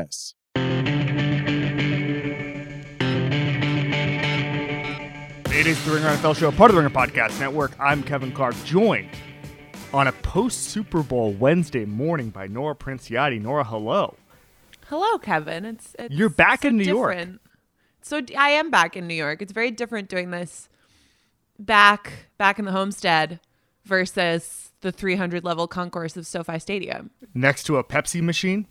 podcasts. It is the Ringer NFL Show, part of the Ringer Podcast Network. I'm Kevin Clark, joined on a post Super Bowl Wednesday morning by Nora Princiotti. Nora, hello. Hello, Kevin. It's, it's you're back in New different. York. So I am back in New York. It's very different doing this back back in the homestead versus the 300 level concourse of SoFi Stadium next to a Pepsi machine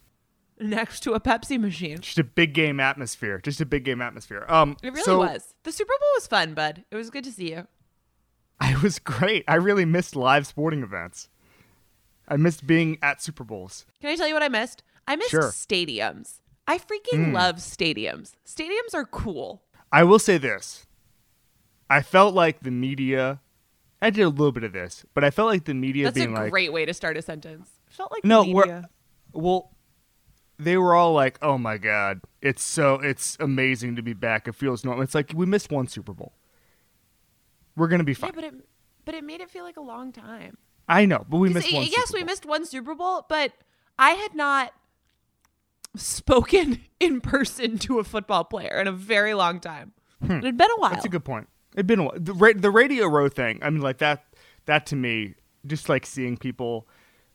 next to a Pepsi machine. Just a big game atmosphere. Just a big game atmosphere. Um, it really so, was. The Super Bowl was fun, bud. It was good to see you. I was great. I really missed live sporting events. I missed being at Super Bowls. Can I tell you what I missed? I missed sure. stadiums. I freaking mm. love stadiums. Stadiums are cool. I will say this. I felt like the media. I did a little bit of this, but I felt like the media That's being a like, great way to start a sentence. I felt like no, media. well, they were all like, "Oh my god, it's so it's amazing to be back. It feels normal." It's like we missed one Super Bowl. We're gonna be fine. Yeah, but it but it made it feel like a long time. I know, but we missed one. Yes, we missed one Super Bowl, but I had not spoken in person to a football player in a very long time. Hmm. It had been a while. That's a good point. It'd been a while. The, ra- the radio row thing. I mean, like that. That to me, just like seeing people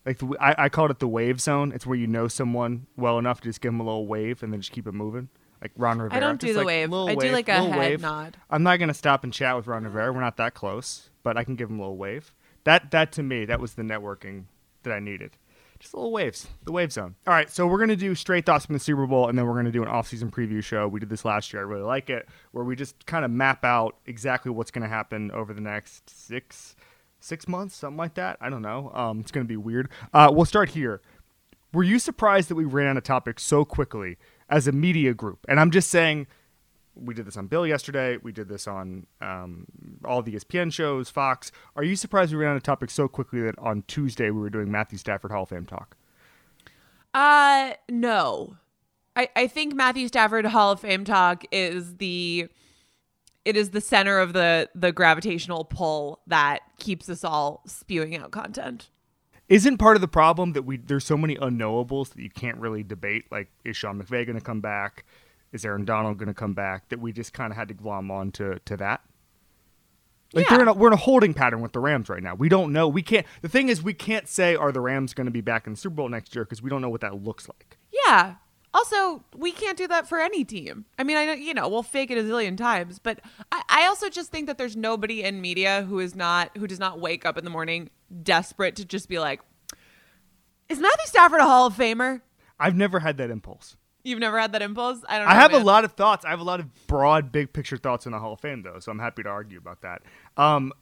like the, I, I called it the wave zone. It's where you know someone well enough to just give them a little wave and then just keep it moving. Like Ron Rivera. I don't do just the like wave. I wave, do like a head wave. nod. I'm not gonna stop and chat with Ron Rivera. We're not that close, but I can give him a little wave. That that to me, that was the networking that I needed. Just little waves, the wave zone. All right, so we're gonna do straight thoughts from the Super Bowl, and then we're gonna do an off-season preview show. We did this last year. I really like it, where we just kind of map out exactly what's gonna happen over the next six six months, something like that. I don't know. Um, it's going to be weird. Uh, we'll start here. Were you surprised that we ran out of topics so quickly as a media group? And I'm just saying, we did this on Bill yesterday. We did this on um, all the ESPN shows, Fox. Are you surprised we ran out of topics so quickly that on Tuesday we were doing Matthew Stafford Hall of Fame talk? Uh, no. I, I think Matthew Stafford Hall of Fame talk is the it is the center of the the gravitational pull that keeps us all spewing out content. Isn't part of the problem that we there's so many unknowables that you can't really debate? Like, is Sean McVay going to come back? Is Aaron Donald going to come back? That we just kind of had to glom on to to that. Like yeah. in a, we're in a holding pattern with the Rams right now. We don't know. We can't. The thing is, we can't say are the Rams going to be back in the Super Bowl next year because we don't know what that looks like. Yeah, also, we can't do that for any team. I mean, I know you know we'll fake it a zillion times, but I, I also just think that there's nobody in media who is not who does not wake up in the morning desperate to just be like, "Is Matthew Stafford a Hall of Famer?" I've never had that impulse. You've never had that impulse? I don't. Know, I have man. a lot of thoughts. I have a lot of broad, big picture thoughts in the Hall of Fame, though, so I'm happy to argue about that. Um,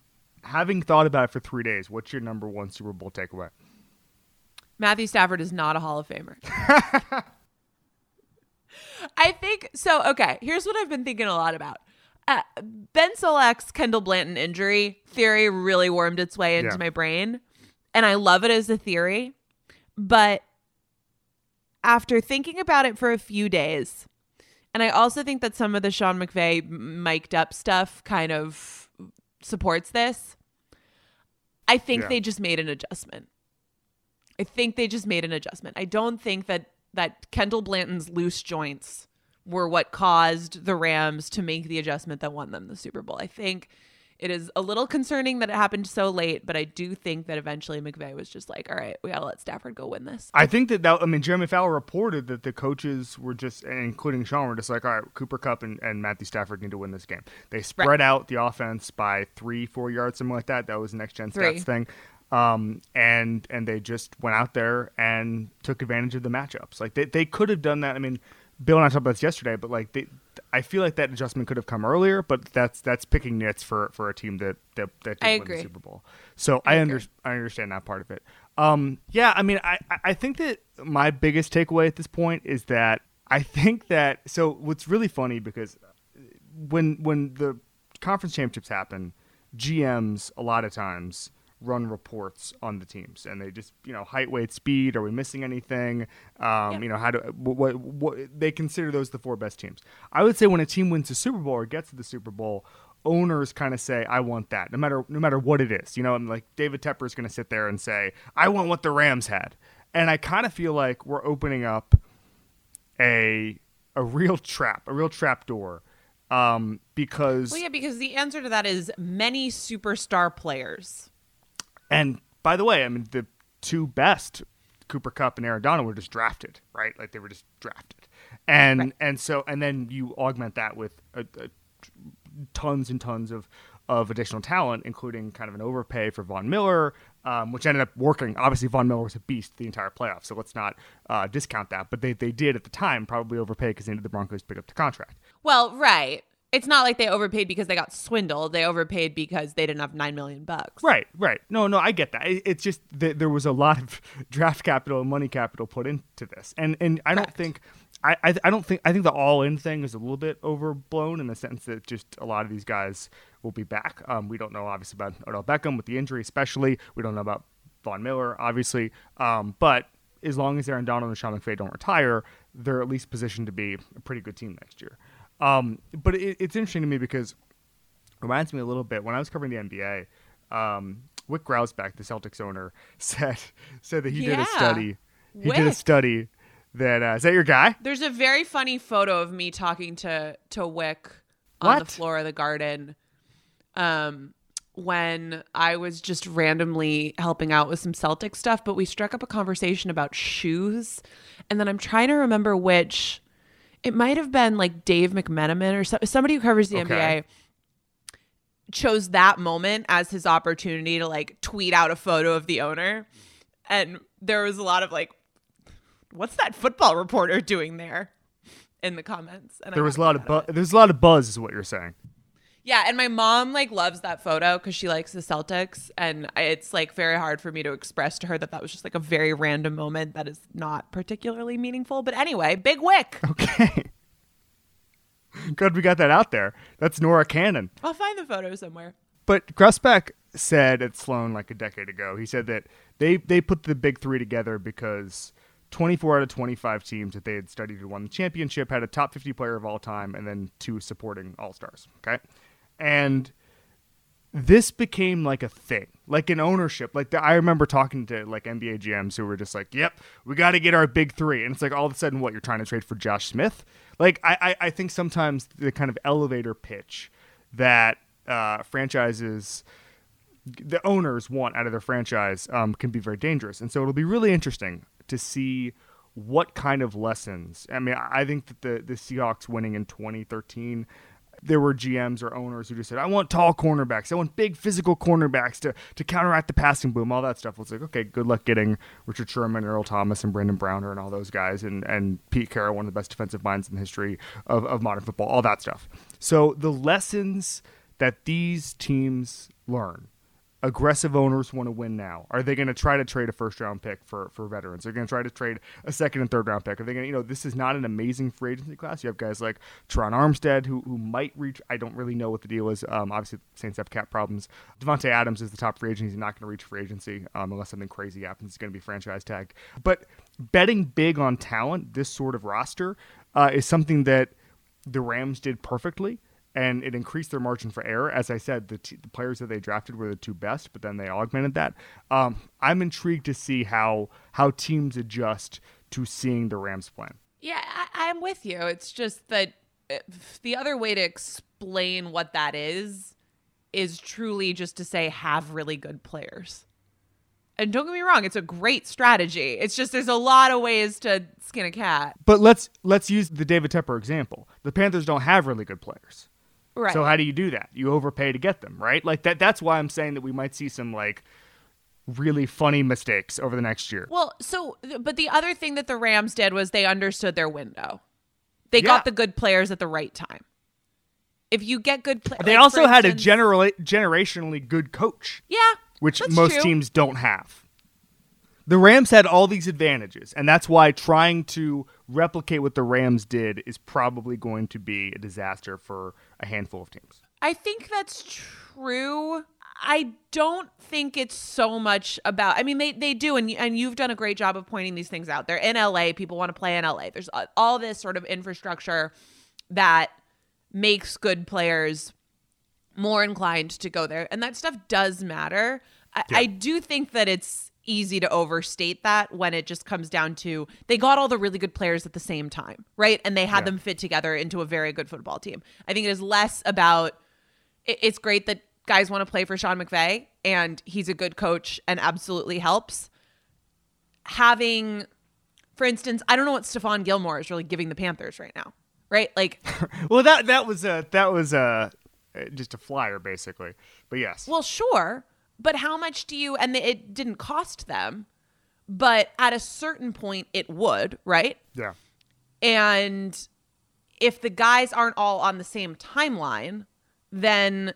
having thought about it for three days, what's your number one Super Bowl takeaway? Matthew Stafford is not a Hall of Famer. I think so. Okay, here's what I've been thinking a lot about. Uh, ben Solak's Kendall Blanton injury theory really wormed its way into Yeah. my brain, and I love it as a theory. But after thinking about it for a few days, and I also think that some of the Sean McVay mic'd up stuff kind of supports this. I think Yeah. they just made an adjustment. I think they just made an adjustment. I don't think that that Kendall Blanton's loose joints were what caused the Rams to make the adjustment that won them the Super Bowl. I think it is a little concerning that it happened so late, but I do think that eventually McVay was just like, "All right, we gotta let Stafford go win this." I think that, that I mean Jeremy Fowler reported that the coaches were just, including Sean, were just like, all right, Cooper Kupp and, and Matthew Stafford need to win this game. They spread out the offense by three, four yards, something like that. That was next gen Three. stats thing. Um, and and they just went out there and took advantage of the matchups. Like they, they could have done that. I mean, Bill and I talked about this yesterday, but like they, I feel like that adjustment could have come earlier. But that's that's picking nits for, for a team that that, that did I win agree. the Super Bowl. So I, under, I understand that part of it. Um, yeah, I mean, I, I- I think that my biggest takeaway at this point is that I think that so what's really funny because when when the conference championships happen, GMs a lot of times run reports on the teams and they just you know height weight speed are we missing anything? Um, you know how do what, what they consider those the four best teams. I would say when a team wins the super bowl or gets to the super bowl owners kind of say i want that no matter no matter what it is you know and like david tepper is going to sit there and say i want what the rams had and i kind of feel like we're opening up a a real trap a real trap door um, because Well, yeah, because the answer to that is many superstar players. And by the way, I mean the two best, Cooper Kupp and Aaron Donald, were just drafted, right? Like they were just drafted, and and so and then you augment that with a, a, tons and tons of of additional talent, including kind of an overpay for Von Miller, um, which ended up working. Obviously, Von Miller was a beast the entire playoffs, so let's not uh, discount that. But they they did at the time probably overpay because they needed the Broncos to pick up the contract. Well, right. It's not like they overpaid because they got swindled. They overpaid because they didn't have nine million bucks. Right, right. No, no, I get that. It- It's just that there was a lot of draft capital and money capital put into this, and and I don't think. I, I, I don't think I think the all in thing is a little bit overblown in the sense that just a lot of these guys will be back. Um, we don't know obviously about Odell Beckham with the injury, especially. We don't know about Von Miller, obviously. Um, but as long as Aaron Donald and Sean McVay don't retire, they're at least positioned to be a pretty good team next year. Um, but it, it's interesting to me because it reminds me a little bit when I was covering the NBA. Um, Wyc Grousbeck, the Celtics owner, said said that he did a study. He did a study that uh, is that your guy? There's a very funny photo of me talking to to Wyc on the floor of the garden. Um when I was just randomly helping out with some Celtic stuff, but we struck up a conversation about shoes. And then I'm trying to remember which it might have been like Dave McMenamin or so, somebody who covers the Okay. NBA chose that moment as his opportunity to like tweet out a photo of the owner. And there was a lot of like, what's that football reporter doing there in the comments? And I There was a lot of bu- it. there's a lot of buzz, is what you're saying. Yeah, and my mom like loves that photo because she likes the Celtics, and it's like very hard for me to express to her that that was just like a very random moment that is not particularly meaningful. But anyway, big Wyc. Okay. Good, we got that out there. That's Nora Canon. I'll find the photo somewhere. But Grousbeck said at Sloan like a decade ago, he said that they, they put the big three together because 24 out of 25 teams that they had studied who won the championship had a top 50 player of all time and then two supporting all stars. Okay. And this became like a thing, like an ownership. Like the, I remember talking to like NBA GMs who were just like, "Yep, we got to get our big three. and it's like all of a sudden, what you're trying to trade for Josh Smith? Like I, I, I think sometimes the kind of elevator pitch that uh, franchises, the owners want out of their franchise, um, can be very dangerous. And so it'll be really interesting to see what kind of lessons. I mean, I think that the the Seahawks winning in 2013 there were GMs or owners who just said, I want tall cornerbacks. I want big physical cornerbacks to, to counteract the passing boom, all that stuff. It's like, okay, good luck getting Richard Sherman, Earl Thomas, and Brandon Browner and all those guys, and, and Pete Carroll, one of the best defensive minds in the history of, of modern football, all that stuff. So the lessons that these teams learn aggressive owners want to win now. Are they going to try to trade a first round pick for for veterans? Are They're going to try to trade a second and third round pick. Are they going to, you know, this is not an amazing free agency class. You have guys like Terron Armstead who who might reach. I don't really know what the deal is. Um, obviously, Saints have cap problems. Davante Adams is the top free agent. He's not going to reach free agency um, unless something crazy happens. He's going to be franchise tagged. But betting big on talent, this sort of roster, uh, is something that the Rams did perfectly and it increased their margin for error. As I said, the, t- the players that they drafted were the two best, but then they augmented that. Um, I'm intrigued to see how how teams adjust to seeing the Rams plan. Yeah, I, I'm with you. It's just that uh, the other way to explain what that is is truly just to say have really good players. And don't get me wrong, it's a great strategy. It's just there's a lot of ways to skin a cat. But let's let's use the David Tepper example. The Panthers don't have really good players. Right. So how do you do that? You overpay to get them, right? Like that that's why I'm saying that we might see some like really funny mistakes over the next year. Well, so but the other thing that the Rams did was they understood their window. They Yeah. got the good players at the right time. If you get good players, They also had a general generationally good coach. yeah, which most true. teams don't have. The Rams had all these advantages, and that's why trying to replicate what the Rams did is probably going to be a disaster for a handful of teams. I think that's true. I don't think it's so much about. I mean, they they do, and and you've done a great job of pointing these things out. They're in LA. People want to play in LA. There's all this sort of infrastructure that makes good players more inclined to go there, and that stuff does matter. I, I do think that it's easy to overstate that when it just comes down to they got all the really good players at the same time, right? And they had them fit together into a very good football team. I think it is less about it- it's great that guys want to play for Sean McVay and he's a good coach and absolutely helps. Having, for instance, I don't know what Stephon Gilmore is really giving the Panthers right now, right? Like, Well, that that was a that was a just a flyer basically, but yes, well, sure, but how much do you, and it didn't cost them, but at a certain point it would, right? yeah, And if the guys aren't all on the same timeline, then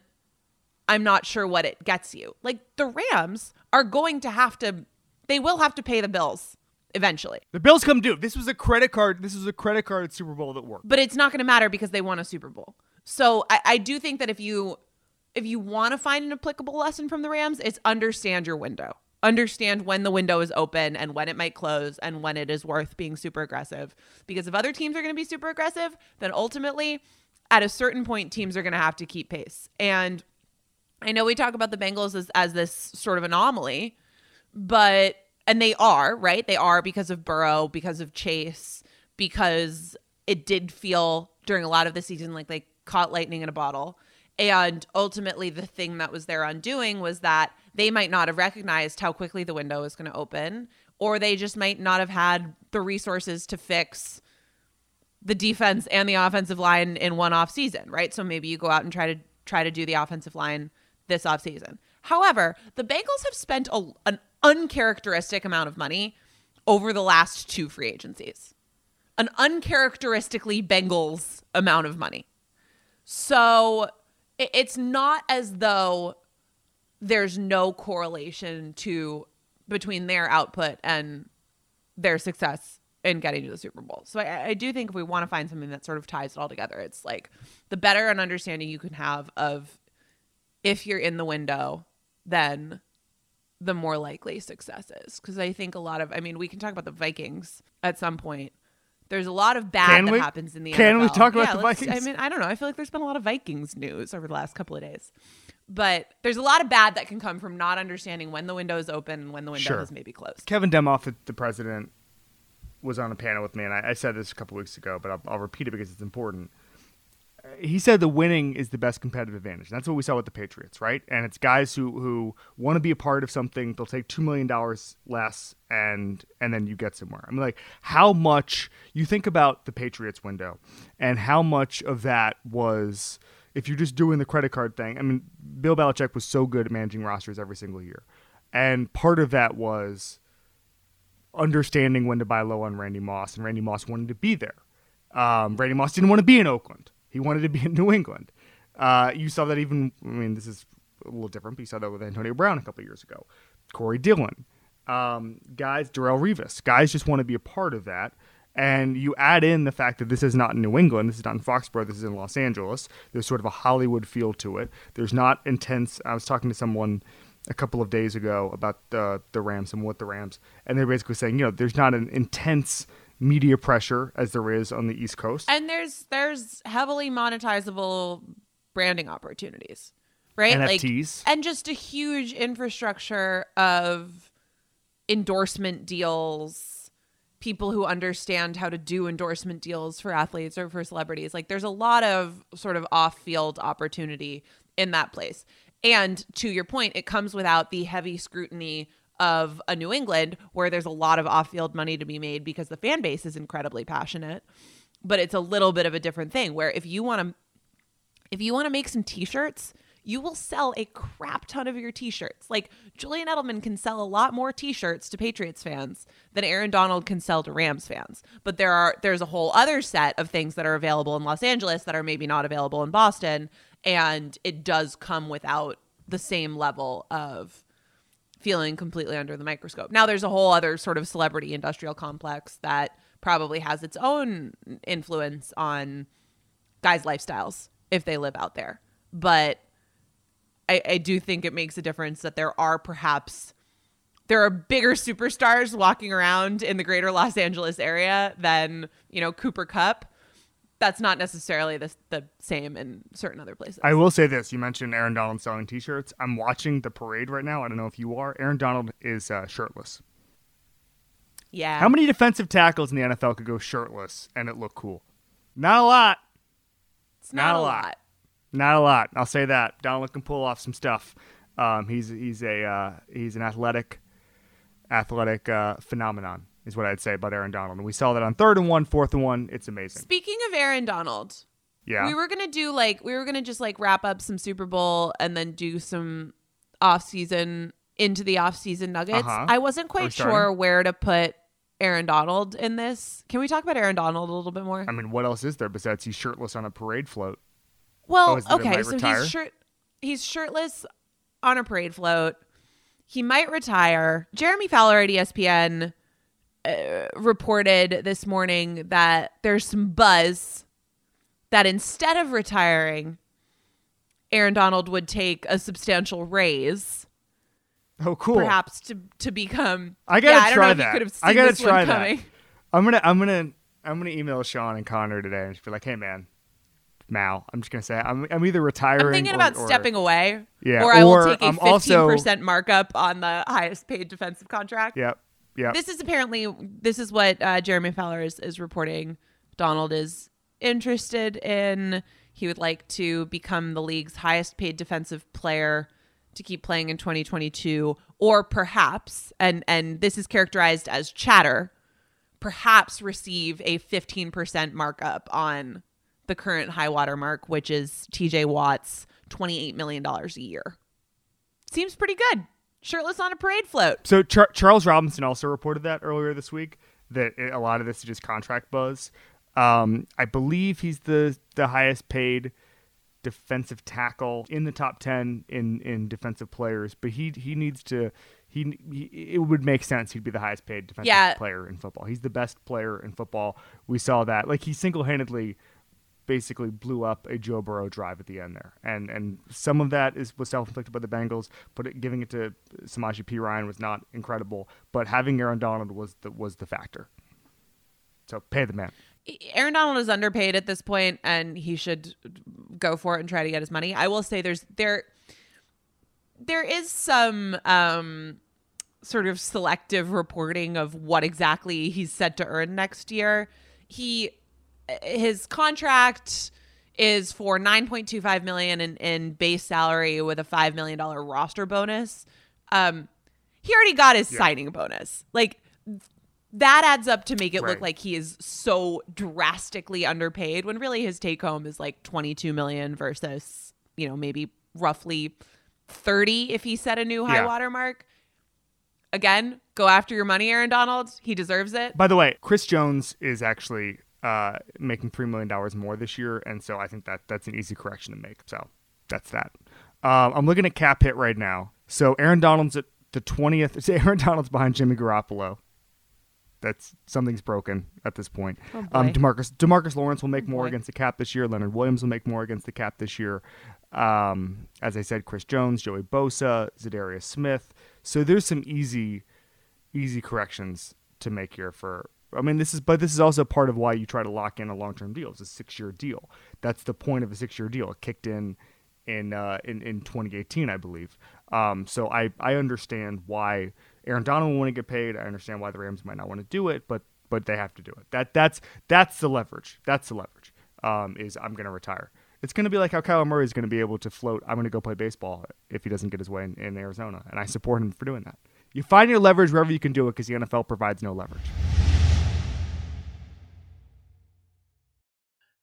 I'm not sure what it gets you. Like the Rams are going to have to, they will have to pay the bills eventually, the Bills come due. This was a credit card. This was a credit card at Super Bowl that worked. but it's not going to matter because they won a Super Bowl. So I, I do think that if you if you want to find an applicable lesson from the Rams, it's understand your window. Understand when the window is open and when it might close and when it is worth being super aggressive. Because if other teams are going to be super aggressive, then ultimately, at a certain point, teams are going to have to keep pace. And I know we talk about the Bengals as, as this sort of anomaly, but and they are right. They are because of Burrow, because of Chase, because it did feel during a lot of the season like they caught lightning in a bottle. And ultimately, the thing that was their undoing was that they might not have recognized how quickly the window was going to open, or they just might not have had the resources to fix the defense and the offensive line in one off season, right? So maybe you go out and try to try to do the offensive line this off season. However, the Bengals have spent a, an uncharacteristic amount of money over the last two free agencies. An uncharacteristically Bengals amount of money. So it's not as though there's no correlation to between their output and their success in getting to the Super Bowl. So I, I do think if we want to find something that sort of ties it all together, it's like the better an understanding you can have of if you're in the window, then the more likely success is. Because I think a lot of, I mean, we can talk about the Vikings at some point. There's a lot of bad Can that we? happens in the Can we talk about Yeah, the Vikings? I mean, I don't know. I feel like there's been a lot of Vikings news over the last couple of days. But there's a lot of bad that can come from not understanding when the window is open and when the window Sure. is maybe closed. Kevin Demoff, the, the president, was on a panel with me, and I, I said this a couple weeks ago, but I'll, I'll repeat it because it's important. He said the winning is the best competitive advantage. That's what we saw with the Patriots, right? And it's guys who, who want to be a part of something. They'll take two million dollars less, and and then you get somewhere. I mean, like how much you think about the Patriots window, and how much of that was if you're just doing the credit card thing. I mean, Bill Belichick was so good at managing rosters every single year, and part of that was understanding when to buy low on Randy Moss, and Randy Moss wanted to be there. Um, Randy Moss didn't want to be in Oakland; he wanted to be in New England. Uh, you saw that even. I mean, this is a little different. But you saw that with Antonio Brown a couple years ago, Corey Dillon, um, guys, Darrelle Revis, guys just want to be a part of that. And you add in the fact that this is not in New England, this is not in Foxborough, this is in Los Angeles. There's sort of a Hollywood feel to it. There's not intense. I was talking to someone a couple of days ago about the the Rams and what the Rams, and they're basically saying, you know, there's not an intense media pressure as there is on the East Coast. And there's there's heavily monetizable branding opportunities, right? NFTs. Like, and just a huge infrastructure of endorsement deals, people who understand how to do endorsement deals for athletes or for celebrities. Like there's a lot of sort of off-field opportunity in that place. And to your point, it comes without the heavy scrutiny of a New England where there's a lot of off-field money to be made because the fan base is incredibly passionate. But it's a little bit of a different thing where if you want to if you want to make some t-shirts, you will sell a crap ton of your t-shirts. Like Julian Edelman can sell a lot more t-shirts to Patriots fans than Aaron Donald can sell to Rams fans. But there are there's a whole other set of things that are available in Los Angeles that are maybe not available in Boston and it does come without the same level of feeling completely under the microscope. Now there's a whole other sort of celebrity industrial complex that probably has its own influence on guys' lifestyles if they live out there. But I, I do think it makes a difference that there are perhaps there are bigger superstars walking around in the greater Los Angeles area than, you know, Cooper Kupp. That's not necessarily the, the same in certain other places. I will say this: you mentioned Aaron Donald selling T-shirts. I'm watching the parade right now. I don't know if you are. Aaron Donald is uh, shirtless. yeah. How many defensive tackles in the NFL could go shirtless and it look cool? Not a lot. It's not, not a lot. lot. Not a lot. I'll say that. Donald can pull off some stuff. Um, he's he's a uh, he's an athletic athletic uh, phenomenon is what I'd say about Aaron Donald. And we saw that on third and one, fourth and one. It's amazing. Speaking of Aaron Donald, Yeah. we were gonna do like we were gonna just like wrap up some Super Bowl and then do some off season into the off season nuggets. Uh-huh. I wasn't quite sure where to put Aaron Donald in this. Can we talk about Aaron Donald a little bit more? I mean, what else is there besides he's shirtless on a parade float? Well, Oh, is it that he okay, so retire? he's shirt he's shirtless on a parade float. He might retire. Jeremy Fowler at ESPN uh, reported this morning that there's some buzz that instead of retiring, Aaron Donald would take a substantial raise, Oh, cool. perhaps to to become. I gotta yeah, I don't try that. I gotta try that. coming. I'm gonna I'm gonna I'm gonna email Sean and Connor today and just be like, hey man, Mal, I'm just gonna say I'm I'm either retiring. I'm thinking or- about or- stepping away. Yeah, Or I will take a I'm 15% markup on the highest paid defensive contract. Yep. Yep. This is apparently this is what uh, Jeremy Fowler is, is reporting. Donald is interested in. He would like to become the league's highest paid defensive player to keep playing in 2022, or perhaps, and and this is characterized as chatter, perhaps receive a 15% markup on the current high water mark, which is TJ Watt's 28 million dollars a year. Seems pretty good. Shirtless on a parade float. So Char- Charles Robinson also reported that earlier this week that it, a lot of this is just contract buzz. Um, I believe he's the the highest paid defensive tackle in the top ten in in defensive players, but he he needs to. He, he it would make sense he'd be the highest paid defensive Yeah. player in football. He's the best player in football. We saw that. Like he single handedly basically blew up a Joe Burrow drive at the end there, and and some of that is was self inflicted by the Bengals, but it, giving it to Samaje Perine was not incredible. But having Aaron Donald was the was the factor. So pay the man. Aaron Donald is underpaid at this point, and he should go for it and try to get his money. I will say there's there there is some um sort of selective reporting of what exactly he's set to earn next year. He his contract is for 9.25 million in, in base salary with a 5 million dollar roster bonus. Um he already got his signing bonus. Like that adds up to make it look like he is so drastically underpaid when really his take home is like 22 million versus, you know, maybe roughly 30 if he set a new high Yeah. water mark. Again, go after your money, Aaron Donald. He deserves it. By the way, Chris Jones is actually uh, making three million dollars more this year, and so I think that that's an easy correction to make. So that's that. Um, I'm looking at cap hit right now. So Aaron Donald's at the 20th. Aaron Donald's behind Jimmy Garoppolo. That's something's broken at this point. Oh, um. Demarcus Demarcus Lawrence will make more boy. against the cap this year. Leonard Williams will make more against the cap this year. Um, as I said, Chris Jones, Joey Bosa, Za'Darius Smith. So there's some easy, easy corrections to make here for. I mean, this is, but this is also part of why you try to lock in a long-term deal. It's a six-year deal. That's the point of a six-year deal. It kicked in in uh, in in 2018, I believe. Um, so I I understand why Aaron Donald want to get paid. I understand why the Rams might not want to do it, but but they have to do it. That that's that's the leverage. That's the leverage. Um, is I'm going to retire. It's going to be like how Kyler Murray is going to be able to float. I'm going to go play baseball if he doesn't get his way in, in Arizona, and I support him for doing that. You find your leverage wherever you can do it because the NFL provides no leverage.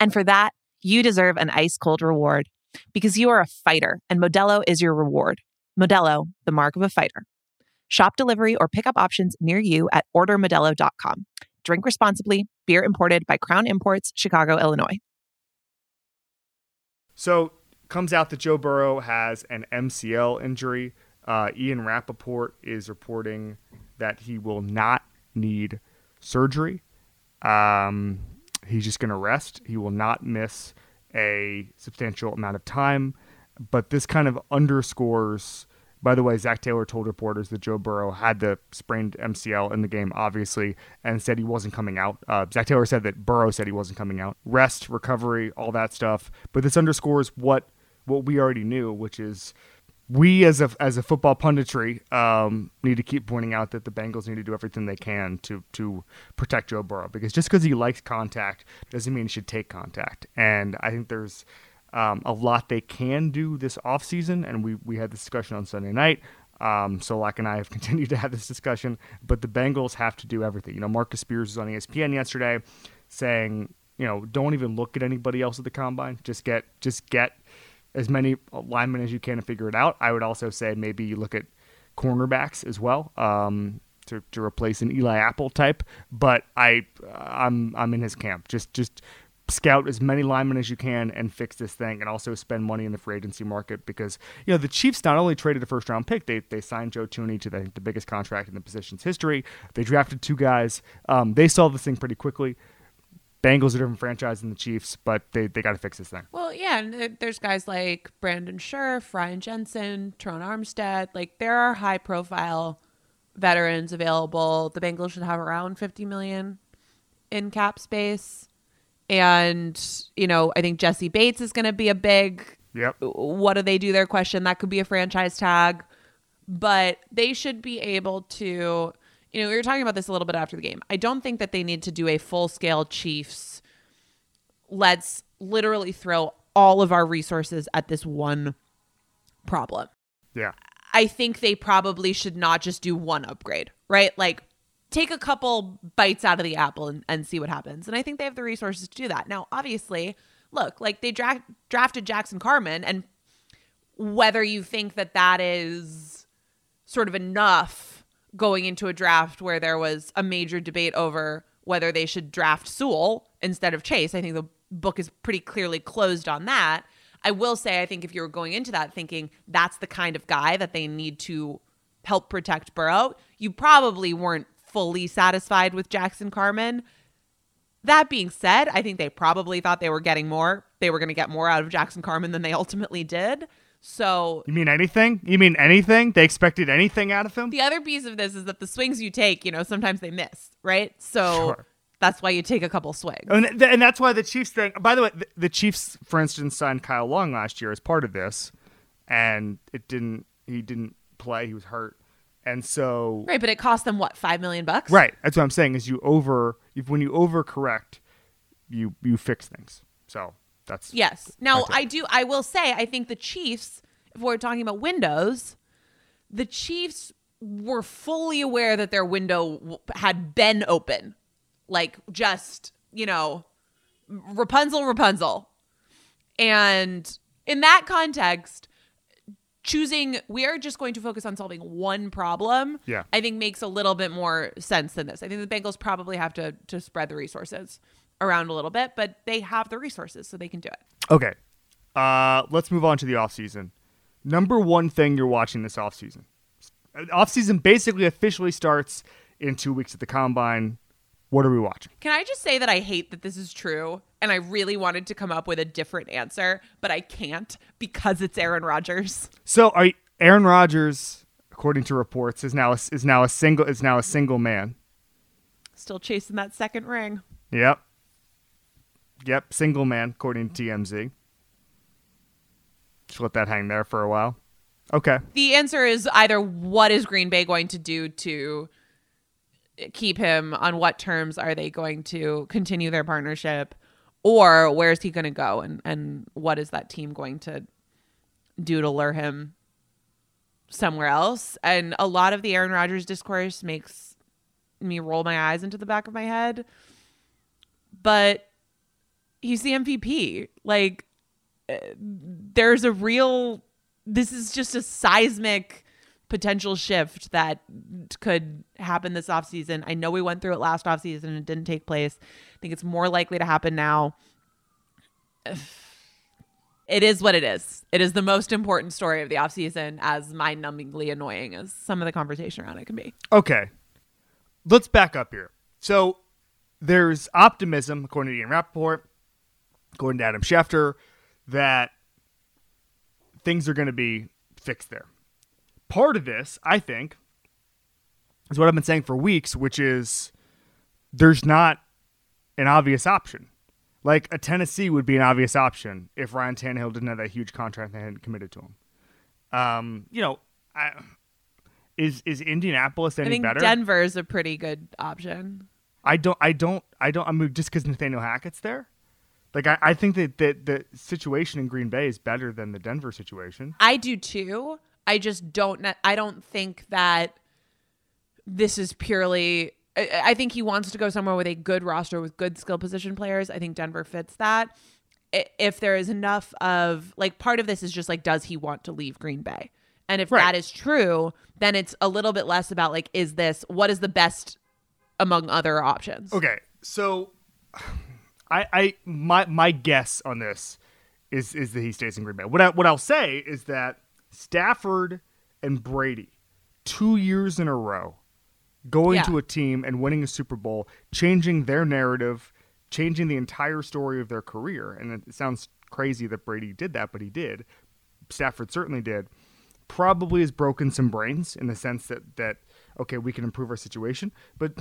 And for that, you deserve an ice cold reward because you are a fighter and Modelo is your reward. Modelo, the mark of a fighter. Shop delivery or pickup options near you at ordermodelo.com. Drink responsibly. Beer imported by Crown Imports, Chicago, Illinois. So comes out that Joe Burrow has an MCL injury. Uh, Ian Rapoport is reporting that he will not need surgery. Um, he's just going to rest. He will not miss a substantial amount of time. But this kind of underscores. By the way, Zac Taylor told reporters that Joe Burrow had the sprained MCL in the game, obviously, and said he wasn't coming out. Uh, Zac Taylor said that Burrow said he wasn't coming out. Rest, recovery, all that stuff. But this underscores what what we already knew, which is we as a as a football punditry um, need to keep pointing out that the Bengals need to do everything they can to to protect Joe Burrow because just because he likes contact doesn't mean he should take contact. And I think there's um, a lot they can do this offseason, and we we had this discussion on Sunday night. Um, Solak and I have continued to have this discussion, but the Bengals have to do everything. You know, Marcus Spears was on ESPN yesterday saying, you know, don't even look at anybody else at the combine. Just get just get as many linemen as you can and figure it out. I would also say maybe you look at cornerbacks as well um, to, to replace an Eli Apple type. But I I'm I'm in his camp. Just just scout as many linemen as you can and fix this thing, and also spend money in the free agency market because you know the Chiefs not only traded a first round pick, they they signed Joe Thuney to the, the biggest contract in the position's history. They drafted two guys. Um, they solved this thing pretty quickly. Bengals are a different franchise than the Chiefs, but they, they got to fix this thing. Well, yeah, and there's guys like Brandon Scherff, Ryan Jensen, Tron Armstead. Like there are high profile veterans available. The Bengals should have around 50 million in cap space. And, you know, I think Jessie Bates is going to be a big Yep. what do they do their question that could be a franchise tag but they should be able to you know we were talking about this a little bit after the game i don't think that they need to do a full scale chiefs let's literally throw all of our resources at this one problem Yeah. I think they probably should not just do one upgrade, right? Like take a couple bites out of the apple and, and see what happens. And I think they have the resources to do that. Now, obviously, look, like they dra- drafted Jackson Carman, and whether you think that that is sort of enough going into a draft where there was a major debate over whether they should draft Sewell instead of Chase, I think the book is pretty clearly closed on that. I will say, I think if you were going into that thinking that's the kind of guy that they need to help protect Burrow, you probably weren't fully satisfied with Jackson Carman. That being said, I think they probably thought they were getting more. They were going to get more out of Jackson Carman than they ultimately did. So You mean anything? You mean anything? They expected anything out of him? the other piece of this is that the swings you take, you know, sometimes they miss, right? So Sure. that's why you take a couple swings. And, th- and that's why the Chiefs thing. By the way, the, the Chiefs, for instance, signed Kyle Long last year as part of this, and it didn't. He didn't play. He was hurt, and so Right, but it cost them what, five million bucks? right. That's what I'm saying. Is you over if when you overcorrect, you you fix things. So that's Yes. Now I do I will say I think the Chiefs if we're talking about windows, the Chiefs were fully aware that their window had been open. Like just, you know, Rapunzel, Rapunzel. And in that context, choosing we are just going to focus on solving one problem Yeah. i think makes a little bit more sense than this i think the bengals probably have to to spread the resources around a little bit but they have the resources so they can do it Okay. Uh, let's move on to the offseason. Number one thing you're watching this offseason. Offseason basically officially starts in two weeks at the combine. What are we watching? can i just say that i hate that this is true and i really wanted to come up with a different answer but i can't because it's aaron rodgers So, are you- Aaron Rodgers, according to reports, is now a, is now a single is now a single man. still chasing that second ring Yep. Yep, single man, according to TMZ. Just let that hang there for a while. Okay. the answer is either what is Green Bay going to do to keep him on what terms are they going to continue their partnership or where is he going to go and and what is that team going to do to lure him somewhere else and a lot of the Aaron Rodgers discourse makes me roll my eyes into the back of my head but he's the MVP like uh, there's a real this is just a seismic potential shift that could happen this offseason. I know we went through it last offseason and it didn't take place. I think it's more likely to happen now. It is what it is. It is the most important story of the offseason, as mind numbingly annoying as some of the conversation around it can be. Okay. Let's back up here. So there's optimism, according to Ian Rapoport, according to Adam Schefter, that things are going to be fixed there. Part of this, I think, is what I've been saying for weeks, which is there's not an obvious option. Like a Tennessee would be an obvious option if Ryan Tannehill didn't have that huge contract they hadn't committed to him. Um, you know, I, is is Indianapolis any I think better? Denver is a pretty good option. I don't. I don't. I don't. I mean, just because Nathaniel Hackett's there. Like I, I think that, that the situation in Green Bay is better than the Denver situation. I do too. I just don't. I don't think that this is purely. I, I think he wants to go somewhere with a good roster with good skill position players. I think Denver fits that. If there is enough of like part of this is just like, does he want to leave Green Bay? And if Right. that is true, then it's a little bit less about like, is this what is the best among other options? Okay, so I, I my my guess on this is is that he stays in Green Bay. What I, what I'll say is that Stafford and Brady, two years in a row, going Yeah. to a team and winning a Super Bowl, changing their narrative, changing the entire story of their career. And it sounds crazy that Brady did that, but he did. Stafford certainly did. Probably has broken some brains in the sense that that okay, we can improve our situation, but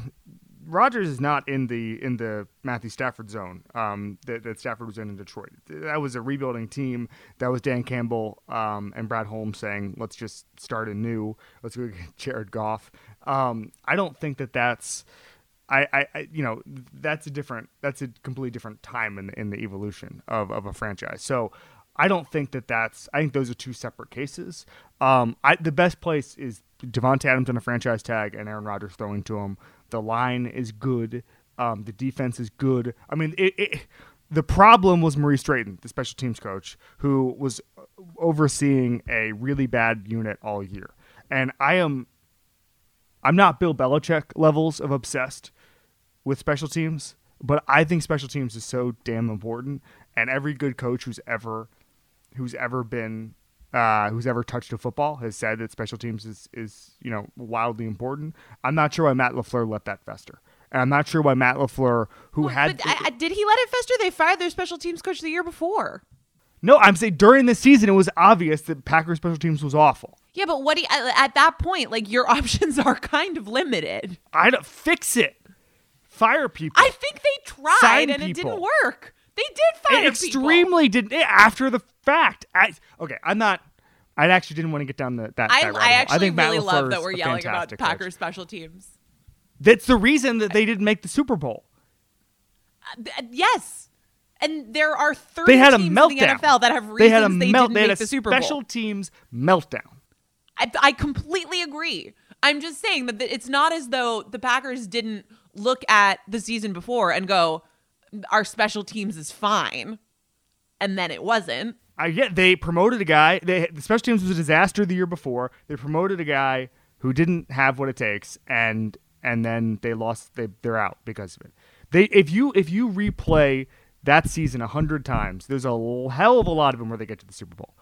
Rodgers is not in the in the Matthew Stafford zone um, that, that Stafford was in in Detroit. That was a rebuilding team. That was Dan Campbell um, and Brad Holmes saying, "Let's just start anew. Let's go get Jared Goff." Um, I don't think that that's. I, I, I, you know, that's a different, that's a completely different time in the, in the evolution of, of a franchise. So I don't think that that's, I think those are two separate cases. Um, I, the best place is Davante Adams on a franchise tag and Aaron Rodgers throwing to him. The line is good. Um, the defense is good. I mean, it, it, the problem was Maurice Drayton, the special teams coach, who was overseeing a really bad unit all year. And I am I'm not Bill Belichick levels of obsessed with special teams, but I think special teams is so damn important. And every good coach who's ever who's ever been uh, who's ever touched a football has said that special teams is is you know wildly important. I'm not sure why Matt Lafleur let that fester, and I'm not sure why Matt Lafleur, who had but I, did he let it fester? They fired their special teams coach the year before. no, I'm saying during the season it was obvious that Packers special teams was awful. Yeah, but what do you, at at that point, like your options are kind of limited. I don't fix it, fire people. I think they tried Sign and it didn't work. They did fire it extremely did eh, after the fact. I, okay, I'm not. I actually didn't want to get down the, that. I, that I actually I think Matt really love that we're yelling about fantastic coach. Packers special teams. That's the reason that they didn't make the Super Bowl. Uh, yes, And there are 30 They had a teams meltdown. in the NFL that have reasons they had a they melt. didn't They had make a the Super Bowl. special teams meltdown. I, I completely agree. I'm just saying that it's not as though the Packers didn't look at the season before and go, our special teams is fine. And then it wasn't. I get they promoted a guy. They the special teams was a disaster the year before. They promoted a guy who didn't have what it takes, and and then they lost. They they're out because of it. They if you if you replay that season a hundred times, there's a hell of a lot of them where they get to the Super Bowl.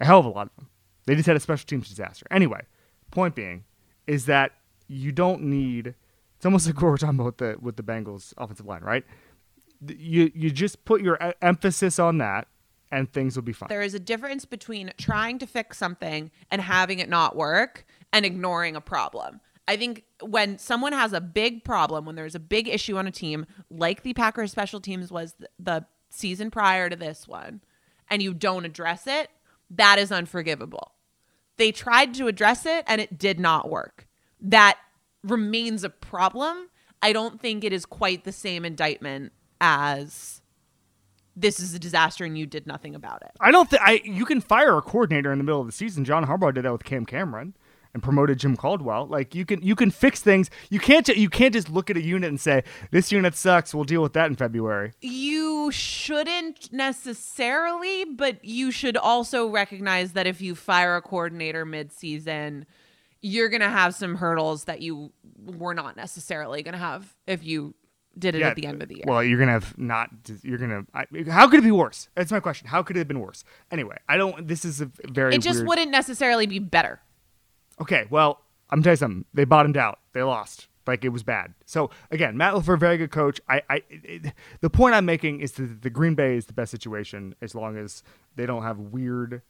A hell of a lot of them. They just had a special teams disaster. Anyway, point being is that you don't need. It's almost like what we're talking about with the with the Bengals offensive line, right? You you just put your emphasis on that, and things will be fine. There is a difference between trying to fix something and having it not work and ignoring a problem. I think when someone has a big problem, when there's a big issue on a team, like the Packers special teams was the season prior to this one, and you don't address it, that is unforgivable. They tried to address it and it did not work. That remains a problem. I don't think it is quite the same indictment as this is a disaster and you did nothing about it. I don't think I. You can fire a coordinator in the middle of the season. John Harbaugh did that with Cam Cameron and promoted Jim Caldwell. Like you can you can fix things. You can't ju- you can't just look at a unit and say this unit sucks. We'll deal with that in February. You shouldn't necessarily, but you should also recognize that if you fire a coordinator mid-season, you're going to have some hurdles that you were not necessarily going to have if you did it at the end of the year. Well, you're gonna have not. You're gonna. I, how could it be worse? That's my question. How could it have been worse? Anyway, I don't. This is a very. it just weird- wouldn't necessarily be better. Okay, well, I'm telling you something. They bottomed out. They lost. Like it was bad. So again, Matt LaFleur, very good coach. I, I, it, the point I'm making is that the Green Bay is the best situation as long as they don't have weird,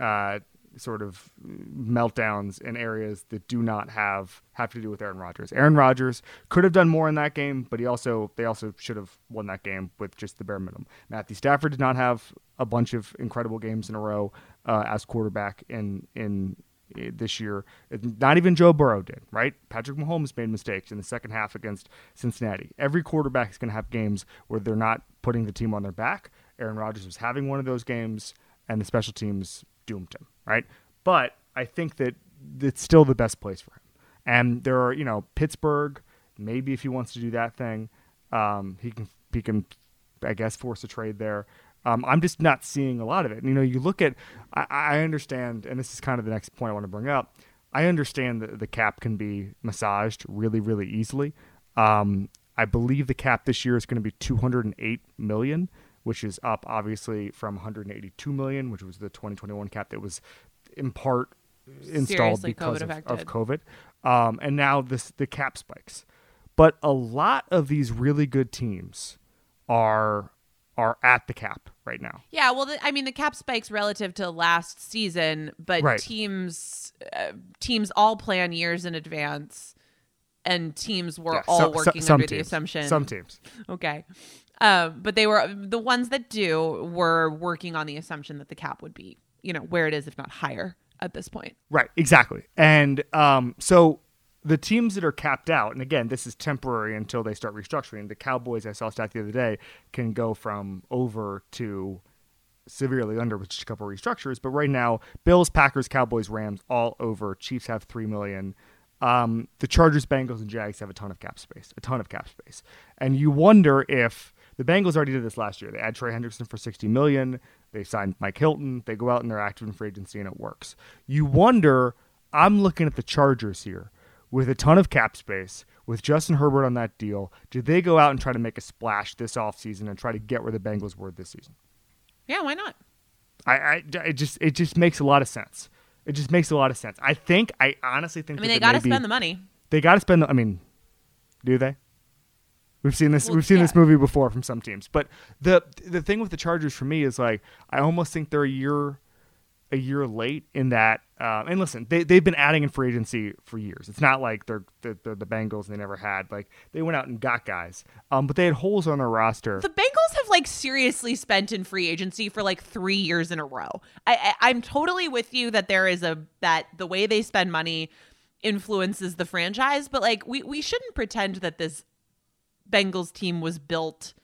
uh, sort of meltdowns in areas that do not have have to do with Aaron Rodgers. Aaron Rodgers could have done more in that game, but he also they also should have won that game with just the bare minimum. Matthew Stafford did not have a bunch of incredible games in a row uh, as quarterback in in eh, this year. Not even Joe Burrow did, right? Patrick Mahomes made mistakes in the second half against Cincinnati. Every quarterback is going to have games where they're not putting the team on their back. Aaron Rodgers was having one of those games, and the special teams doomed him, right? But I think that it's still the best place for him. And there are, you know, Pittsburgh. Maybe if he wants to do that thing, um, he can he can, I guess, force a trade there. Um, I'm just not seeing a lot of it. And, You know, you look at, I, I understand, and this is kind of the next point I want to bring up. I understand that the cap can be massaged really, really easily. Um, I believe the cap this year is going to be 208 million, which is up obviously from 182 million, which was the 2021 cap that was in part installed Seriously because COVID of, of. COVID. Um, and now this the cap spikes. But a lot of these really good teams are are at the cap right now. Yeah, well, the, I mean, the cap spikes relative to last season, but Right. teams uh, teams all plan years in advance, and teams were Yeah, all working some under the assumption. Some teams. okay, um, but they were the ones that do were working on the assumption that the cap would be, you know, where it is, if not higher, at this point. Right, exactly. And um, so the teams that are capped out, and again, this is temporary until they start restructuring. The Cowboys, I saw stat the other day, can go from over to severely under with just a couple restructures. But right now, Bills, Packers, Cowboys, Rams, all over. Chiefs have three million. Um, the Chargers, Bengals, and Jags have a ton of cap space, a ton of cap space, and you wonder if the Bengals already did this last year. They add Trey Hendrickson for sixty million. They signed Mike Hilton. They go out and they're active in free agency, and it works. You wonder. I'm looking at the Chargers here with a ton of cap space, with Justin Herbert on that deal. Did they go out and try to make a splash this offseason and try to get where the Bengals were this season? Yeah, why not? I, I it just it just makes a lot of sense. It just makes a lot of sense. I think I honestly think I mean, they got to spend the money. They got to spend. The, I mean, do they? We've seen this. Well, we've seen this movie before from some teams. But the the thing with the Chargers for me is like I almost think they're a year a year late in that. Um, and listen, they they've been adding in free agency for years. It's not like they're the the, the Bengals and they never had like they went out and got guys. Um, but they had holes on their roster. The Bengals have like seriously spent in free agency for like three years in a row. I, I I'm totally with you that there is a that the way they spend money influences the franchise, but like we we shouldn't pretend that this Bengals team was built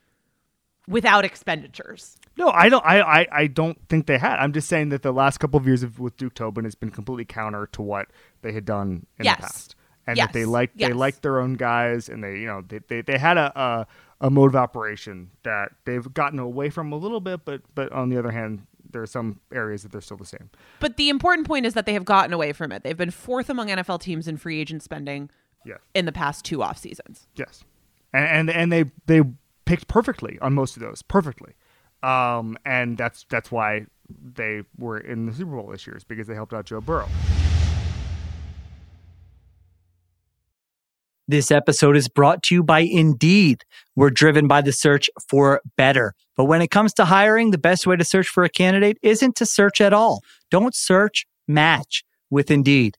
without expenditures. No, I don't. I, I, I don't think they had. I'm just saying that the last couple of years of, with Duke Tobin has been completely counter to what they had done in Yes. the past, and Yes. that they like they Yes. liked their own guys, and they you know they they, they had a, a a mode of operation that they've gotten away from a little bit, but but on the other hand, there are some areas that they're still the same. But the important point is that they have gotten away from it. They've been fourth among NFL teams in free agent spending Yes, in the past two off seasons. yes, and and, and they they picked perfectly on most of those, perfectly, um, and that's that's why they were in the Super Bowl this year is because they helped out Joe Burrow. This episode is brought to you by Indeed. We're driven by the search for better. But when it comes to hiring, the best way to search for a candidate isn't to search at all. Don't search, match with Indeed.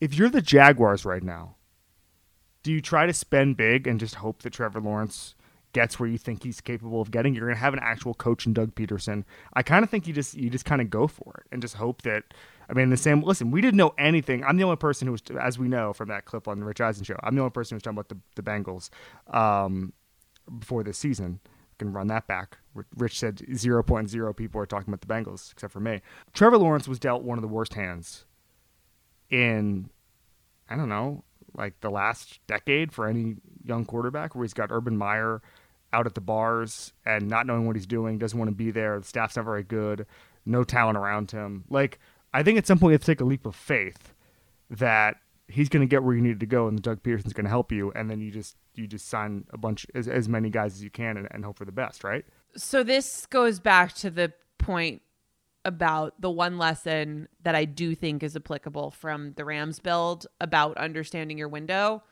If you're the Jaguars right now, do you try to spend big and just hope that Trevor Lawrence gets where you think he's capable of getting? You're going to have an actual coach in Doug Pederson. I kind of think you just you just kind of go for it and just hope that. I mean, the same. Listen, we didn't know anything. I'm the only person who was, as we know from that clip on the Rich Eisen show. I'm the only person who's talking about the the Bengals um, before this season. Can run that back. Rich said 0.0 people are talking about the Bengals, except for me. Trevor Lawrence was dealt one of the worst hands in I don't know, like the last decade for any young quarterback where he's got Urban Meyer out at the bars and not knowing what he's doing, doesn't want to be there, the staff's not very good, no talent around him. Like I think at some point you have to take a leap of faith that he's going to get where you need to go and Doug Pederson's going to help you and then you just you just sign a bunch as, as many guys as you can and, and hope for the best, right? So this goes back to the point about the one lesson that I do think is applicable from the Rams build about understanding your window.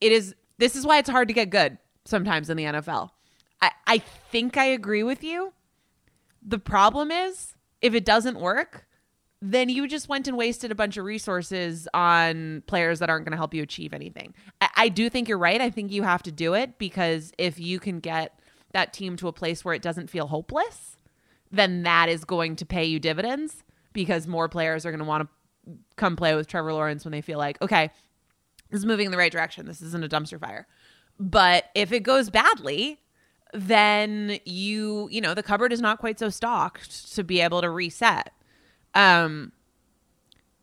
It is this is why it's hard to get good sometimes in the NFL. I, I think I agree with you. The problem is if it doesn't work, then you just went and wasted a bunch of resources on players that aren't going to help you achieve anything. I, I do think you're right. I think you have to do it because if you can get that team to a place where it doesn't feel hopeless, then that is going to pay you dividends because more players are going to want to come play with Trevor Lawrence when they feel like, okay, this is moving in the right direction. This isn't a dumpster fire. But if it goes badly, then you, you know, the cupboard is not quite so stocked to be able to reset. Um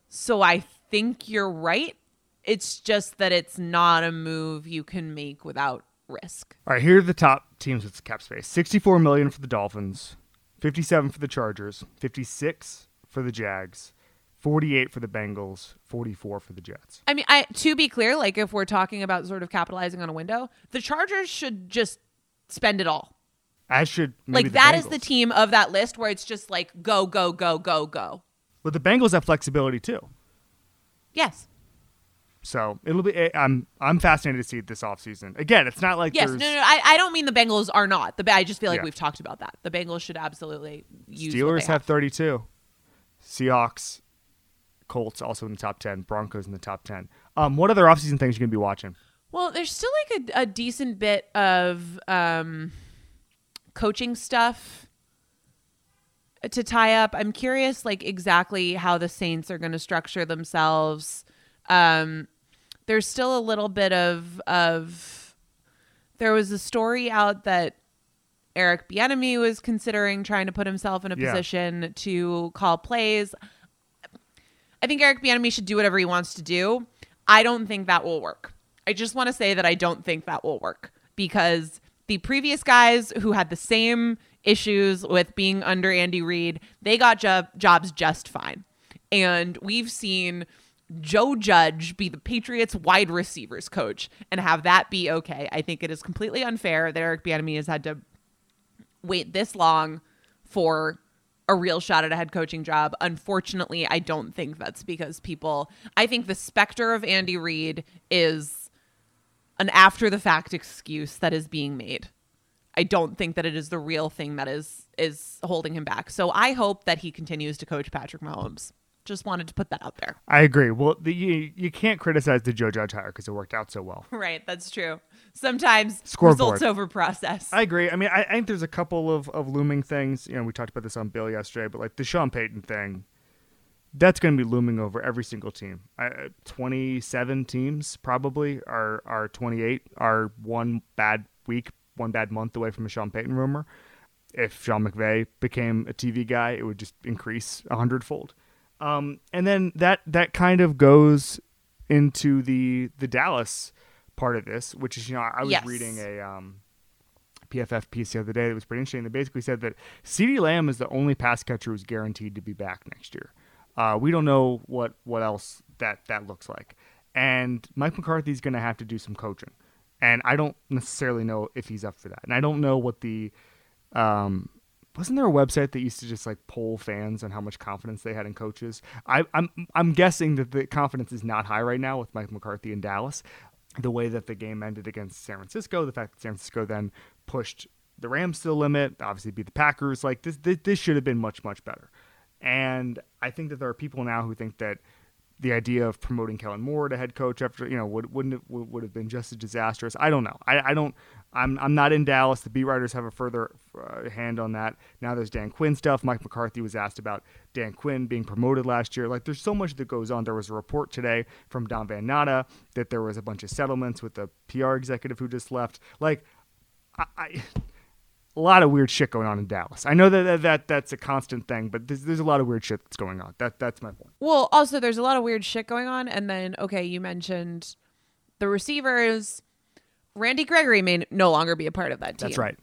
so I think you're right. It's just that it's not a move you can make without risk. All right, here are the top teams with cap space. 64 million for the Dolphins, 57 for the Chargers, 56 for the Jags, 48 for the Bengals, 44 for the Jets. I mean, I to be clear, like if we're talking about sort of capitalizing on a window, the Chargers should just spend it all. As should maybe like the that is the team of that list where it's just like go go go go go. But the Bengals have flexibility too. Yes. So it'll be. eh, I'm I'm fascinated to see it this offseason. Again, it's not like Yes. No, no. I, I don't mean the Bengals are not. The I just feel like Yeah. we've talked about that. The Bengals should absolutely use Steelers they have 32, Seahawks, Colts also in the top 10, Broncos in the top 10. Um, what other offseason things you gonna be watching? Well, there's still like a, a decent bit of um, coaching stuff to tie up. I'm curious, like exactly how the Saints are to structure themselves. Um, there's still a little bit of of. There was a story out that Eric Bieniemy was considering trying to put himself in a Yeah. position to call plays. I think Eric Bieniemy should do whatever he wants to do. I don't think that will work. I just want to say that I don't think that will work because the previous guys who had the same issues with being under Andy Reid, they got job- jobs just fine. And we've seen Joe Judge be the Patriots wide receivers coach and have that be okay. I think it is completely unfair that Eric Bieniemy has had to wait this long for a real shot at a head coaching job. Unfortunately, I don't think that's because people I think the specter of Andy Reid is an after the fact excuse that is being made. I don't think that it is the real thing that is is holding him back. So I hope that he continues to coach Patrick Mahomes. Just wanted to put that out there. I agree. Well, the, you you can't criticize the JoJo Judge hire because it worked out so well. Right, that's true. Sometimes Scoreboard. results over process. I agree. I mean, I, I think there's a couple of, of looming things. You know, we talked about this on Bill yesterday, but like the Sean Payton thing, that's going to be looming over every single team. I, 27 teams probably are are 28 are one bad week, one bad month away from a Sean Payton rumor. If Sean McVay became a TV guy, it would just increase a hundredfold. Um, and then that that kind of goes into the the Dallas part of this, which is you know I was Yes. reading a um, PFF piece the other day that was pretty interesting. They basically said that CeeDee Lamb is the only pass catcher who's guaranteed to be back next year. Uh, we don't know what what else that that looks like, and Mike McCarthy's going to have to do some coaching, and I don't necessarily know if he's up for that, and I don't know what the um, wasn't there a website that used to just like poll fans on how much confidence they had in coaches? I, I'm I'm guessing that the confidence is not high right now with Mike McCarthy in Dallas. The way that the game ended against San Francisco, the fact that San Francisco then pushed the Rams to the limit, obviously beat the Packers. Like this, this, this should have been much much better. And I think that there are people now who think that the idea of promoting Kellen Moore to head coach after you know would wouldn't it, would, have been just as disastrous. I don't know. I, I don't. I'm I'm not in Dallas. The beat writers have a further uh, hand on that. Now there's Dan Quinn stuff. Mike McCarthy was asked about Dan Quinn being promoted last year. Like there's so much that goes on. There was a report today from Don Van Natta that there was a bunch of settlements with the PR executive who just left. Like I. I a lot of weird shit going on in Dallas. I know that that, that that's a constant thing, but there's, there's a lot of weird shit that's going on. That that's my point. Well, also there's a lot of weird shit going on, and then okay, you mentioned the receivers. Randy Gregory may no longer be a part of that team. That's right.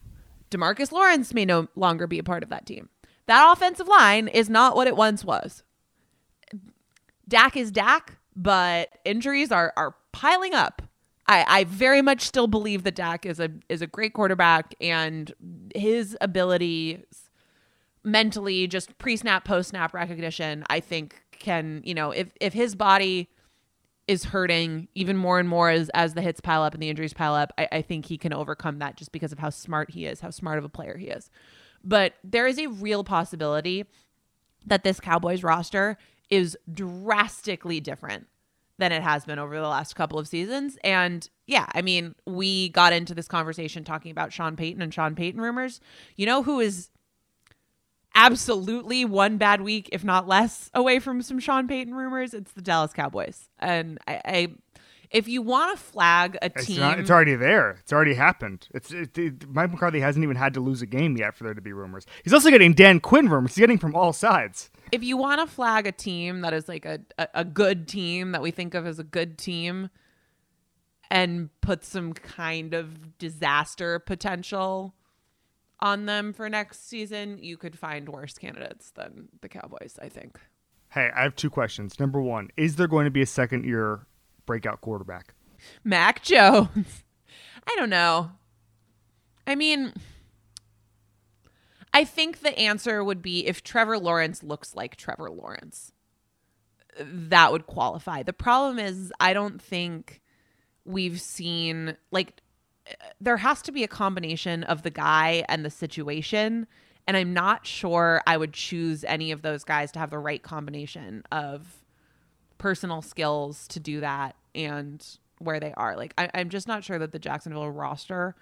DeMarcus Lawrence may no longer be a part of that team. That offensive line is not what it once was. Dak is Dak, but injuries are are piling up. I, I very much still believe that Dak is a is a great quarterback and his abilities mentally, just pre snap, post snap recognition, I think can, you know, if if his body is hurting even more and more as as the hits pile up and the injuries pile up, I, I think he can overcome that just because of how smart he is, how smart of a player he is. But there is a real possibility that this Cowboys roster is drastically different than it has been over the last couple of seasons. And yeah, I mean, we got into this conversation talking about Sean Payton and Sean Payton rumors. You know who is absolutely one bad week, if not less, away from some Sean Payton rumors? It's the Dallas Cowboys. And I, I if you want to flag a It's, team, not, it's already there. It's already happened. It's it, it- Mike McCarthy hasn't even had to lose a game yet for there to be rumors. He's also getting Dan Quinn rumors. He's getting from all sides. if you want to flag a team that is like a, a, a good team that we think of as a good team and put some kind of disaster potential on them for next season, you could find worse candidates than the Cowboys, I think. Hey, I have two questions. Number one, is there going to be a second year breakout quarterback? Mac Jones. I don't know. I mean, I think the answer would be if Trevor Lawrence looks like Trevor Lawrence. That would qualify. The problem is, I don't think we've seen, like, there has to be a combination of the guy and the situation. And I'm not sure I would choose any of those guys to have the right combination of personal skills to do that and where they are. Like I, I'm just not sure that the Jacksonville roster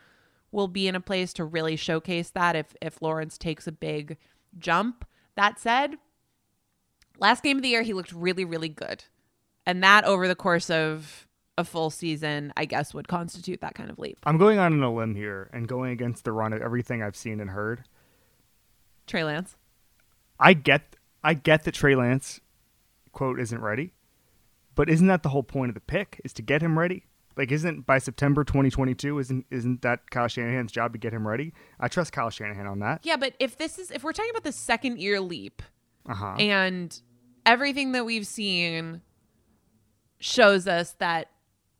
will be in a place to really showcase that if if Lawrence takes a big jump. That said, last game of the year he looked really, really good. And that over the course of a full season, I guess would constitute that kind of leap. I'm going on a limb here and going against the run of everything I've seen and heard. Trey Lance. I get I get that Trey Lance quote isn't ready, but isn't that the whole point of the pick is to get him ready? Like, isn't by September 2022? Isn't isn't that Kyle Shanahan's job to get him ready? I trust Kyle Shanahan on that. Yeah, but if this is if we're talking about the second year leap Uh huh. and everything that we've seen shows us that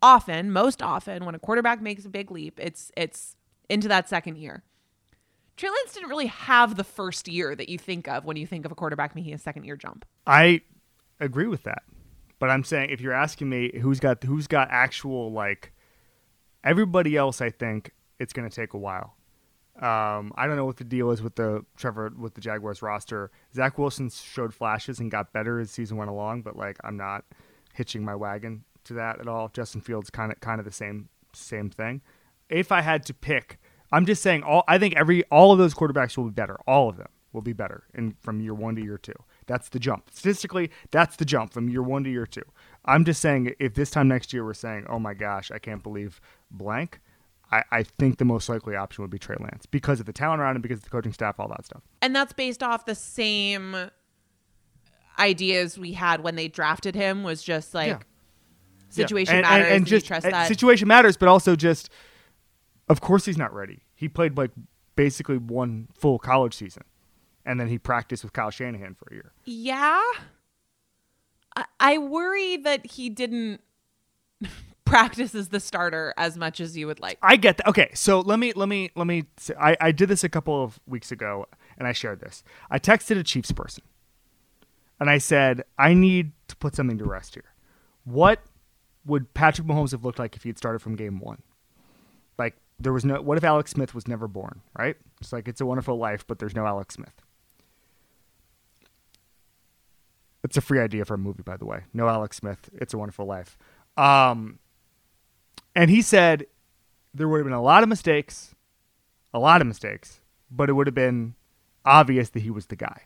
often, most often, when a quarterback makes a big leap, it's it's into that second year. Trey Lance didn't really have the first year that you think of when you think of a quarterback making a second year jump. I agree with that, but I'm saying if you're asking me who's got who's got actual like everybody else, I think it's going to take a while. Um, I don't know what the deal is with the Trevor with the Jaguars roster. Zach Wilson showed flashes and got better as season went along, but like I'm not hitching my wagon to that at all. Justin Fields kind of kind of the same same thing. If I had to pick, I'm just saying all I think every all of those quarterbacks will be better. All of them will be better in from year 1 to year 2. That's the jump. Statistically, that's the jump from year 1 to year 2. I'm just saying if this time next year we're saying, "Oh my gosh, I can't believe blank." I, I think the most likely option would be Trey Lance because of the talent around him, because of the coaching staff, all that stuff. And that's based off the same ideas we had when they drafted him was just like Yeah. situation and, matters and, and just trust that. situation matters, but also just, of course, he's not ready. He played like basically one full college season, and then he practiced with Kyle Shanahan for a year. yeah. I, worry that he didn't practice as the starter as much as you would like. I get that. Okay, so let me let me let me. Say, I I did this a couple of weeks ago, and I shared this. I texted a Chiefs person, and I said I need to put something to rest here. What would Patrick Mahomes have looked like if he had started from game one? Like there was no. What if Alex Smith was never born? Right? It's like it's a wonderful life, but there's no Alex Smith. It's a free idea for a movie, by the way. No Alex Smith. It's a wonderful life. Um, and he said there would have been a lot of mistakes, a lot of mistakes, but it would have been obvious that he was the guy.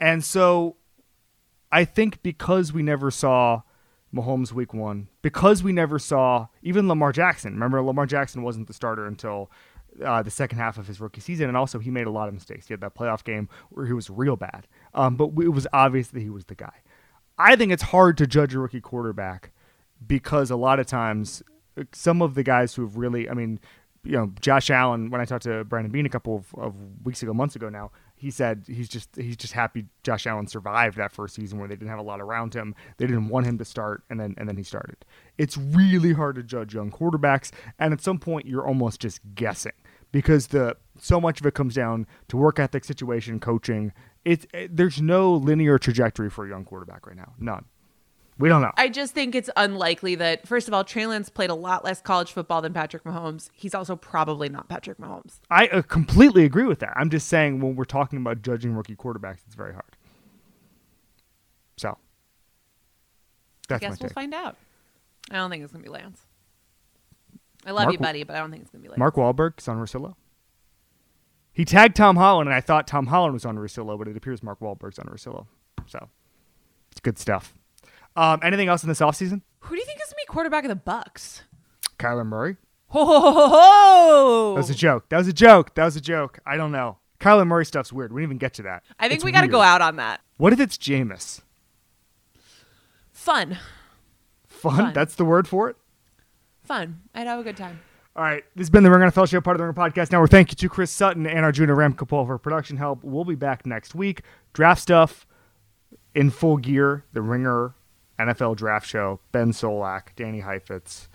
And so I think because we never saw Mahomes week one, because we never saw even Lamar Jackson. Remember, Lamar Jackson wasn't the starter until uh, the second half of his rookie season, and also he made a lot of mistakes. He had that playoff game where he was real bad, um, but it was obvious that he was the guy. I think it's hard to judge a rookie quarterback because a lot of times some of the guys who have really, I mean, you know, Josh Allen. When I talked to Brandon Beane a couple of, of weeks ago, months ago now, he said he's just he's just happy Josh Allen survived that first season where they didn't have a lot around him. They didn't want him to start, and then and then he started. It's really hard to judge young quarterbacks, and at some point you're almost just guessing because the so much of it comes down to work ethic, situation, coaching. It's it, there's no linear trajectory for a young quarterback right now. None. We don't know. I just think it's unlikely that, first of all, Trey Lance played a lot less college football than Patrick Mahomes. He's also probably not Patrick Mahomes. I uh, completely agree with that. I'm just saying when we're talking about judging rookie quarterbacks, it's very hard. So that's I guess my we'll take. find out. I don't think it's going to be Lance. I love Mark- you, buddy, but I don't think it's going to be Lance. Mark Wahlberg is on Rosillo. He tagged Tom Holland, and I thought Tom Holland was on Rosillo, but it appears Mark Wahlberg's on Rosillo. So it's good stuff. Um, anything else in this offseason? Who do you think is going to be quarterback of the Bucs? Kyler Murray. Ho, ho, ho, ho, ho. That was a joke. That was a joke. That was a joke. I don't know. Kyler Murray stuff's weird. We didn't even get to that. I think It's we got to go out on that. What if it's Jameis? Fun. Fun? Fun. That's the word for it? Fun. I'd have a good time. All right, this has been the Ringer NFL Show, part of the Ringer Podcast Network. Thank you to Chris Sutton and Arjuna Ramgopal for production help. We'll be back next week. Draft stuff in full gear. The Ringer NFL Draft Show. Ben Solak, Danny Heifetz,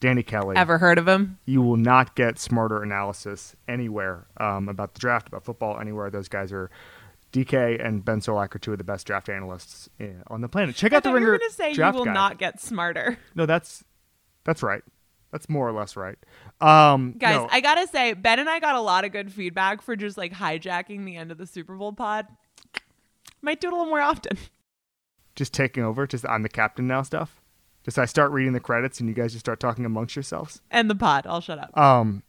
Danny Kelly. Ever heard of him? You will not get smarter analysis anywhere um, about the draft, about football, anywhere. Those guys are. DK and Ben Solak are two of the best draft analysts eh, on the planet. Check out the thought you Ringer were going to say you will Guide. not get smarter. No, that's that's right. That's more or less right. Um, Guys, no. I got to say, Ben and I got a lot of good feedback for just like hijacking the end of the Super Bowl pod. Might do it a little more often. just taking over, just I'm the captain now stuff. Just I start reading the credits and you guys just start talking amongst yourselves. And the pod. I'll shut up. Um,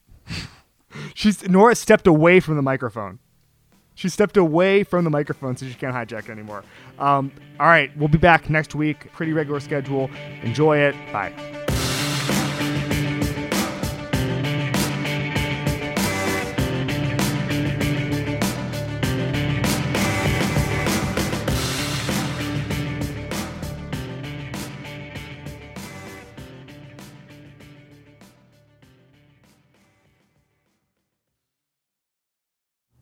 she's Nora stepped away from the microphone. She stepped away from the microphone so she can't hijack it anymore. Um, all right, we'll be back next week. Pretty regular schedule. Enjoy it. Bye.